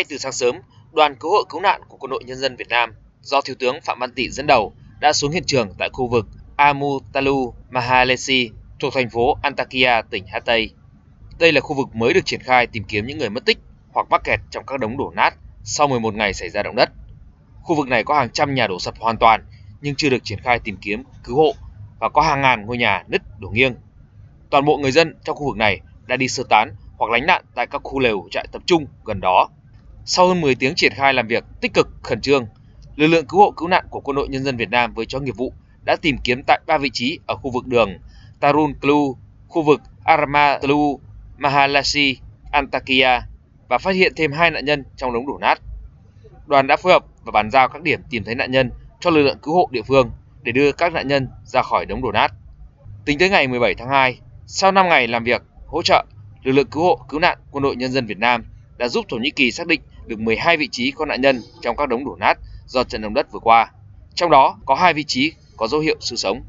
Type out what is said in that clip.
Ngay từ sáng sớm, đoàn cứu hộ cứu nạn của Quân đội Nhân dân Việt Nam do Thiếu tướng Phạm Văn Tị dẫn đầu đã xuống hiện trường tại khu vực Amutalu Mahalesi thuộc thành phố Antakya, tỉnh Hatay. Đây là khu vực mới được triển khai tìm kiếm những người mất tích hoặc mắc kẹt trong các đống đổ nát sau 11 ngày xảy ra động đất. Khu vực này có hàng trăm nhà đổ sập hoàn toàn nhưng chưa được triển khai tìm kiếm cứu hộ và có hàng ngàn ngôi nhà nứt đổ nghiêng. Toàn bộ người dân trong khu vực này đã đi sơ tán hoặc lánh nạn tại các khu lều trại tập trung gần đó. Sau hơn 10 tiếng triển khai làm việc tích cực khẩn trương, lực lượng cứu hộ cứu nạn của Quân đội Nhân dân Việt Nam với chó nghiệp vụ đã tìm kiếm tại ba vị trí ở khu vực đường Tarun Klu, khu vực Armatlu, Mahalasi, Antakya và phát hiện thêm hai nạn nhân trong đống đổ nát. Đoàn đã phối hợp và bàn giao các điểm tìm thấy nạn nhân cho lực lượng cứu hộ địa phương để đưa các nạn nhân ra khỏi đống đổ nát. Tính tới ngày 17 tháng 2, sau 5 ngày làm việc hỗ trợ, lực lượng cứu hộ cứu nạn Quân đội Nhân dân Việt Nam đã giúp Thổ Nhĩ Kỳ xác định được 12 vị trí có nạn nhân trong các đống đổ nát do trận động đất vừa qua. Trong đó, có hai vị trí có dấu hiệu sự sống.